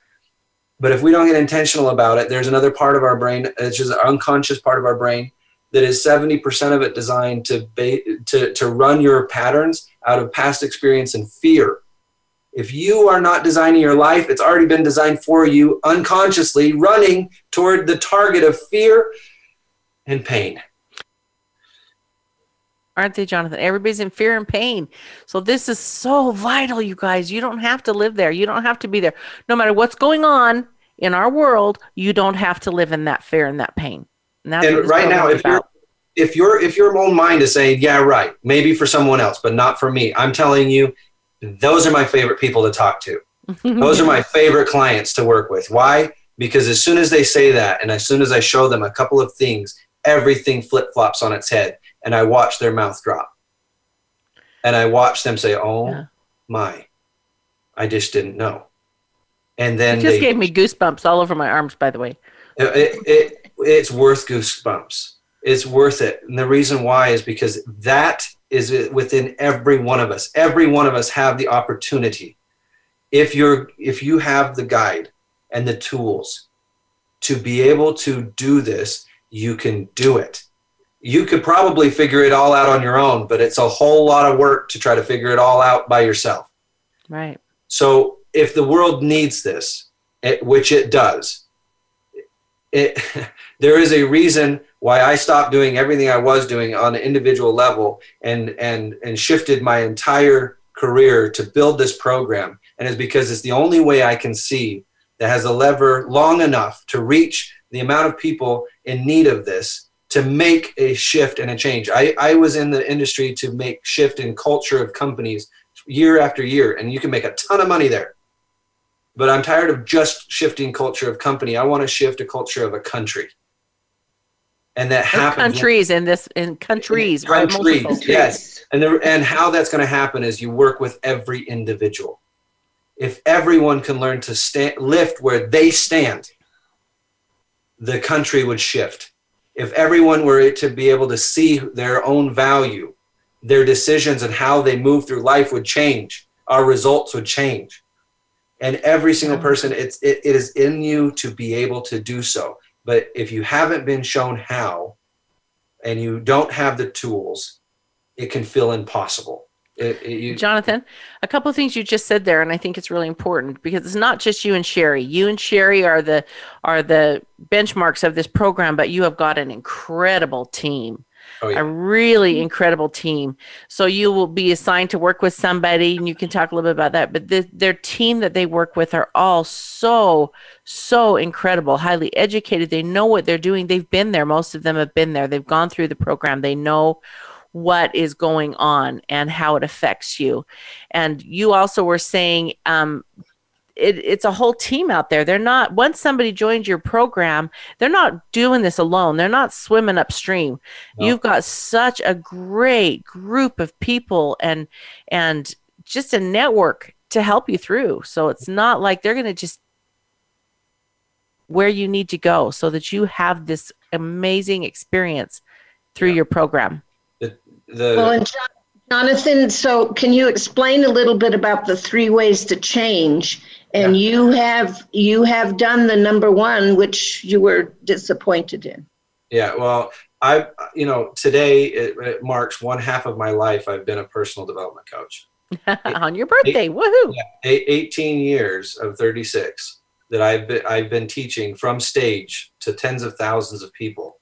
S3: But if we don't get intentional about it, there's another part of our brain, it's just an unconscious part of our brain that is 70% of it designed to, ba- to, to run your patterns out of past experience and fear. If you are not designing your life, it's already been designed for you unconsciously, running toward the target of fear and pain.
S2: Aren't they, Jonathan? Everybody's in fear and pain. So this is so vital, you guys. You don't have to live there. You don't have to be there. No matter what's going on in our world, you don't have to live in that fear and that pain. And,
S3: and right now, if you're if your if your own mind is saying, "Yeah, right," maybe for someone else, but not for me, I'm telling you, those are my favorite people to talk to. Those are my favorite clients to work with. Why? Because as soon as they say that, and as soon as I show them a couple of things, everything flip flops on its head, and I watch their mouth drop, and I watch them say, "Oh
S2: Yeah.
S3: my, I just didn't know. And then
S2: It just
S3: they,
S2: gave me goosebumps all over my arms, by the way.
S3: it, it, it's worth goosebumps. It's worth it. And the reason why is because that is within every one of us. Every one of us have the opportunity. If you're if you have the guide and the tools to be able to do this, you can do it. You could probably figure it all out on your own, but it's a whole lot of work to try to figure it all out by yourself.
S2: Right.
S3: So if the world needs this, it, which it does, it, there is a reason why I stopped doing everything I was doing on an individual level and and and shifted my entire career to build this program. And it's because it's the only way I can see that has a lever long enough to reach the amount of people in need of this to make a shift and a change. I, I was in the industry to make shift in culture of companies year after year, and you can make a ton of money there. But I'm tired of just shifting culture of company. I want to shift a culture of a country. And that
S2: In
S3: happens
S2: countries in this in countries, right?
S3: countries, yes. And the, and how that's going to happen is you work with every individual. If everyone can learn to stand, lift where they stand, the country would shift. If everyone were to be able to see their own value, their decisions and how they move through life would change. Our results would change. And every single person, it's it, it is in you to be able to do so. But if you haven't been shown how, and you don't have the tools, it can feel impossible. It, it- you,
S2: Jonathan, a couple of things you just said there, and I think it's really important because it's not just you and Sherry. You and Sherry are the are the benchmarks of this program, but you have got an incredible team.
S3: Oh, yeah.
S2: a really incredible team. So you will be assigned to work with somebody, and you can talk a little bit about that. But the, their team that they work with are all so, so incredible, highly educated. They know what they're doing. They've been there. Most of them have been there. They've gone through the program. They know what is going on and how it affects you. And you also were saying, um, it, it's a whole team out there. They're not, once somebody joins your program, they're not doing this alone. They're not swimming upstream.
S3: No.
S2: You've got such a great group of people and, and just a network to help you through. So it's not like they're going to just where you need to go so that you have this amazing experience through
S3: Yeah.
S2: your program.
S3: the
S4: Well, and Jon- Jonathan, so can you explain a little bit about the three ways to change? And you have you have done the number one, which you were disappointed in.
S3: yeah. Well, I you know today it, it marks one half of my life. I've been a personal development coach.
S2: on your birthday. Woohoo.
S3: Yeah, eight- 18 years of 36 that I've been, I've been teaching from stage to tens of thousands of people.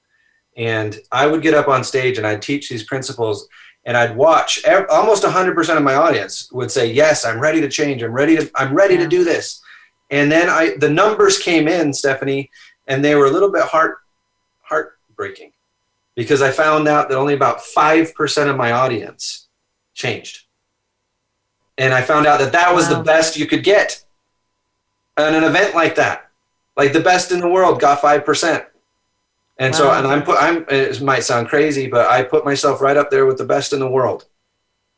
S3: And I would get up on stage and I'd teach these principles and I'd watch almost 100% of my audience would say, "Yes, I'm ready to change. I'm ready to I'm ready
S2: yeah.
S3: to do this." And then I the numbers came in, Stephanie, and they were a little bit heart heartbreaking because I found out that only about 5% of my audience changed. And I found out that that was
S2: wow.
S3: the best you could get at an event like that. Like the best in the world got 5%. And
S2: wow.
S3: so, and I'm put, I'm, it might sound crazy, but I put myself right up there with the best in the world.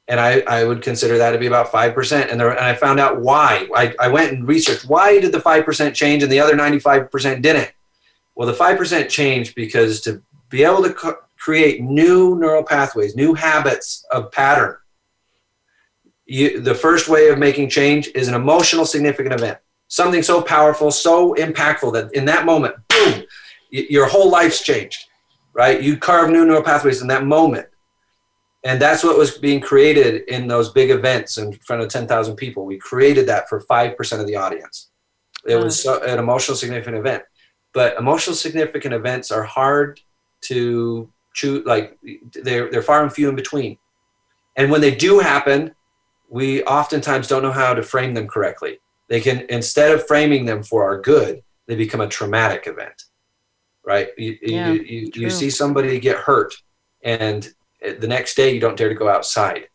S3: And I, I would consider that to be about 5%. And, there, and I found out why. I, I went and researched why did the 5% change and the other 95% didn't? Well, the 5% changed because to be able to co- create new neural pathways, new habits of pattern, you, the first way of making change is an emotional significant event. Something so powerful, so impactful that in that moment, boom, your whole life's changed right? You carve new neural pathways in that moment. And that's what was being created in those big events in front of 10,000 people. We created that for 5% of the audience. It was so, an emotional significant event. But emotional significant events are hard to choose like they're, they're far and few in between. And when they do happen we oftentimes don't know how to frame them correctly. They can, instead of framing them for our good, they become a traumatic event, right? You,
S2: Yeah,
S3: you, you, you see somebody get hurt, and the next day you don't dare to go outside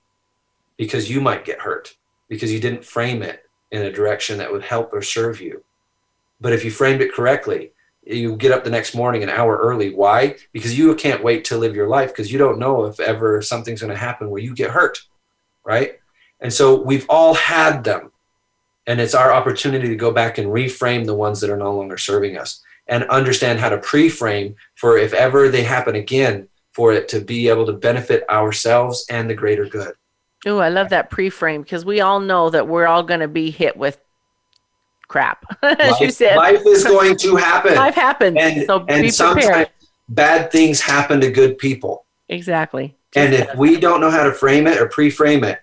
S3: because you might get hurt because you didn't frame it in a direction that would help or serve you. But if you framed it correctly, you get up the next morning an hour early. Why? Because you can't wait to live your life because you don't know if ever something's going to happen where you get hurt, right? And so we've all had them. And it's our opportunity to go back and reframe the ones that are no longer serving us and understand how to pre frame for if ever they happen again, for it to be able to benefit ourselves and the greater good.
S2: Oh, I love that pre-frame because we all know that we're all going to be hit with crap, as
S3: life,
S2: you said.
S3: life is going to happen.
S2: Life happens,
S3: and,
S2: so
S3: and sometimes bad things happen to good people.
S2: Exactly.
S3: And if we don't know how to frame it or pre-frame it,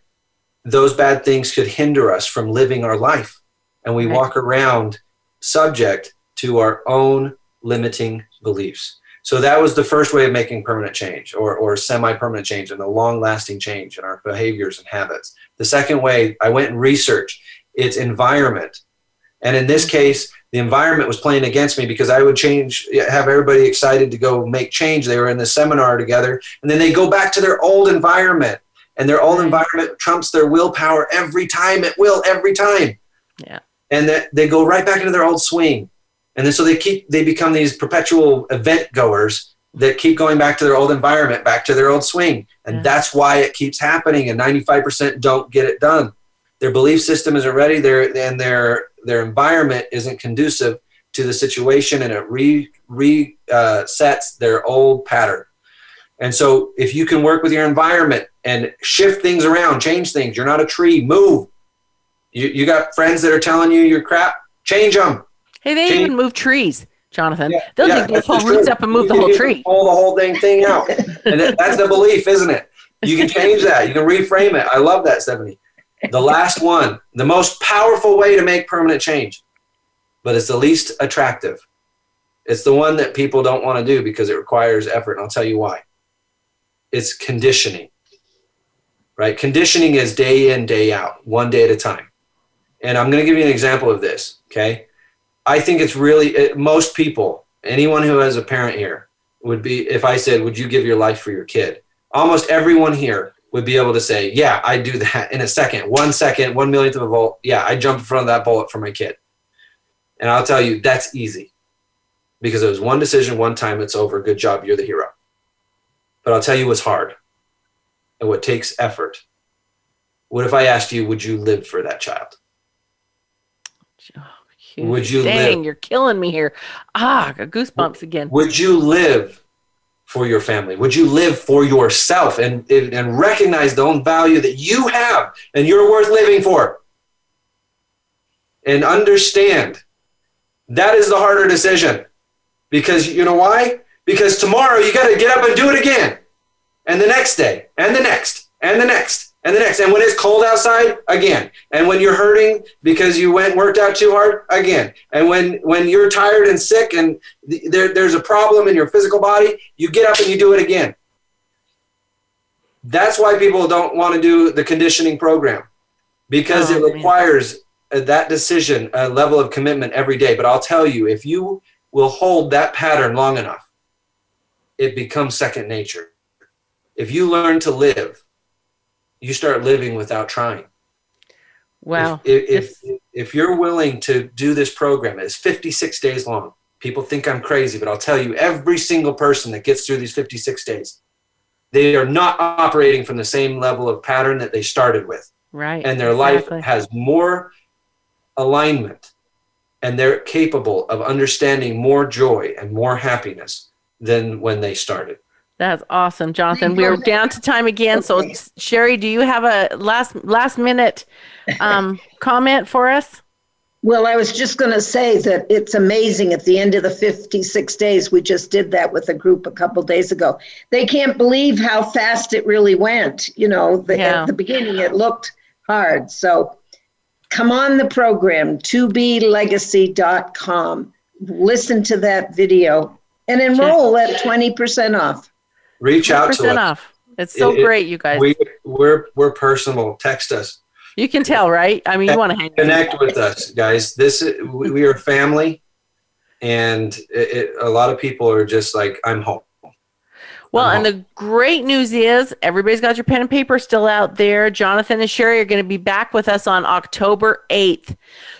S3: those bad things could hinder us from living our life. And we
S2: Right.
S3: walk around subject to our own limiting beliefs. So that was the first way of making permanent change or, or semi-permanent change and a long-lasting change in our behaviors and habits. The second way, I went and researched its environment. And in this case, the environment was playing against me because I would change, have everybody excited to go make change. They were in the seminar together, and then they go back to their old environment, and their old environment trumps their willpower every time. It will every time.
S2: Yeah.
S3: And that they go right back into their old swing, and then so they keep they become these perpetual event goers that keep going back to their old environment, back to their old swing, and
S2: Yeah.
S3: that's why it keeps happening. And ninety five percent don't get it done their belief system isn't ready their and their their environment isn't conducive to the situation and it re re uh, their old pattern and so if you can work with your environment and shift things around change things you're not a tree move you, you got friends that are telling you you're crap change them
S2: Hey, they
S3: Change-
S2: even move trees, Jonathan.
S3: Yeah,
S2: They'll
S3: yeah,
S2: those whole roots up and move
S3: You
S2: the whole tree.
S3: Pull the whole dang thing out, and that, that's the belief, isn't it? You can change that. You can reframe it. I love that, Stephanie. The last one, the most powerful way to make permanent change, but it's the least attractive. It's the one that people don't want to do because it requires effort, and I'll tell you why. It's conditioning. Right? Conditioning is day in, day out, one day at a time. And I'm going to give you an example of this, okay? I think it's really it, most people, anyone who has a parent here, would be if I said, "Would you give your life for your kid?" Almost everyone here would be able to say, "Yeah, I'd do that in a second, one second, one millionth of a volt. Yeah, I jump in front of that bullet for my kid." And I'll tell you, that's easy because it was one decision, one time, it's over. Good job, you're the hero. But I'll tell you what's hard and what takes effort. What if I asked you, "Would you live for that child?" Would you
S2: Dang,
S3: live?
S2: you're killing me here. Ah, goosebumps again.
S3: Would you live for your family? Would you live for yourself and, and and recognize the own value that you have and you're worth living for? And understand that is the harder decision. Because you know why? Because tomorrow you got to get up and do it again. And the next day, and the next, and the next, and the next. And when it's cold outside, again. And when you're hurting because you went worked out too hard, again. And when when you're tired and sick and th- there, there's a problem in your physical body, you get up and you do it again. That's why people don't want to do the conditioning program because
S2: Oh,
S3: it requires uh, that decision, a level of commitment every day. But I'll tell you, if you will hold that pattern long enough, it becomes second nature. If you learn to live, you start living without trying.
S2: Wow.
S3: If, if, if, if you're willing to do this program, it's 56 days long. People think I'm crazy, but I'll tell you, every single person that gets through these 56 days, they are not operating from the same level of pattern that they started with.
S2: right.
S3: And their
S2: exactly.
S3: life has more alignment and they're capable of understanding more joy and more happiness than when they started.
S2: That's awesome, Jonathan. We're down to time again. So, Sherry, do you have a last last minute um, comment for us?
S4: Well, I was just going to say that it's amazing at the end of the 56 days, we just did that with a group a couple days ago. They can't believe how fast it really went. You know, the,
S2: Yeah.
S4: at the beginning it looked hard. So come on the program, 2blegacy.com. Listen to that video and enroll at 20% off.
S3: Reach out to
S2: 10%
S3: us.
S2: off. It's so
S3: It-
S2: great, you guys.
S3: We, we're, we're personal. Text us.
S2: you can tell, right? I mean, you want to hang
S3: connect with us guys this is, we are family and it, it, a lot of people are just like i'm home
S2: Well, and the great news is everybody's got your pen and paper still out there. Jonathan and Sherry are going to be back with us on October 8th.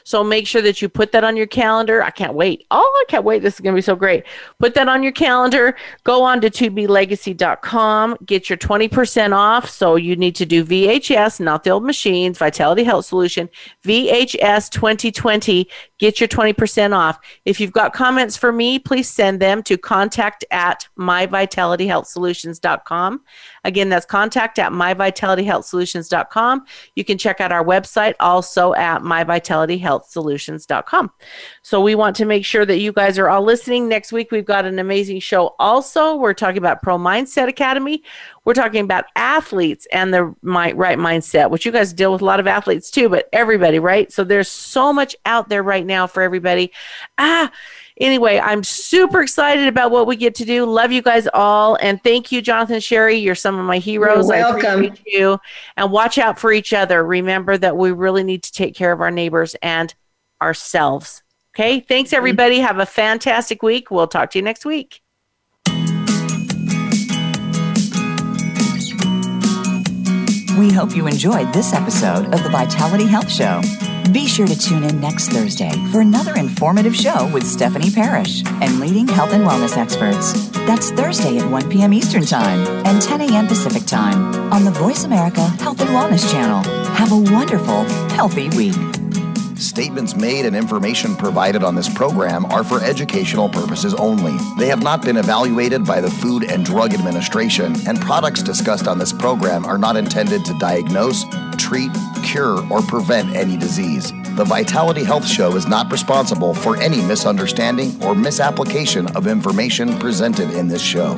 S2: So make sure that you put that on your calendar. I can't wait. Oh, I can't wait. This is going to be so great. Put that on your calendar. Go on to 2blegacy.com. Get your 20% off. So you need to do VHS, not the old machines, Vitality Health Solution, VHS 2020. Get your 20% off. If you've got comments for me, please send them to contact at myvitalityhealthsolutions.com. Again, that's contact at myvitalityhealthsolutions.com. You can check out our website also at myvitalityhealthsolutions.com. So we want to make sure that you guys are all listening. Next week, we've got an amazing show also. We're talking about Pro Mindset Academy. We're talking about athletes and the right mindset, which you guys deal with a lot of athletes too, but everybody, right? So there's so much out there right now for everybody. Ah, anyway, I'm super excited about what we get to do. Love you guys all. And thank you, Jonathan Sherry. You're some of my heroes.
S4: You're welcome.
S2: I appreciate you. And watch out for each other. Remember that we really need to take care of our neighbors and ourselves. Okay. Thanks, everybody. Have a fantastic week. We'll talk to you next week.
S1: We hope you enjoyed this episode of the Vitality Health Show. Be sure to tune in next Thursday for another informative show with Stephanie Parrish and leading health and wellness experts. That's Thursday at 1 p.m. Eastern Time and 10 a.m. Pacific Time on the Voice America Health and Wellness Channel. Have a wonderful, healthy week.
S8: Statements made and information provided on this program are for educational purposes only. They have not been evaluated by the Food and Drug Administration, and products discussed on this program are not intended to diagnose, treat, cure, or prevent any disease. The Vitality Health Show is not responsible for any misunderstanding or misapplication of information presented in this show.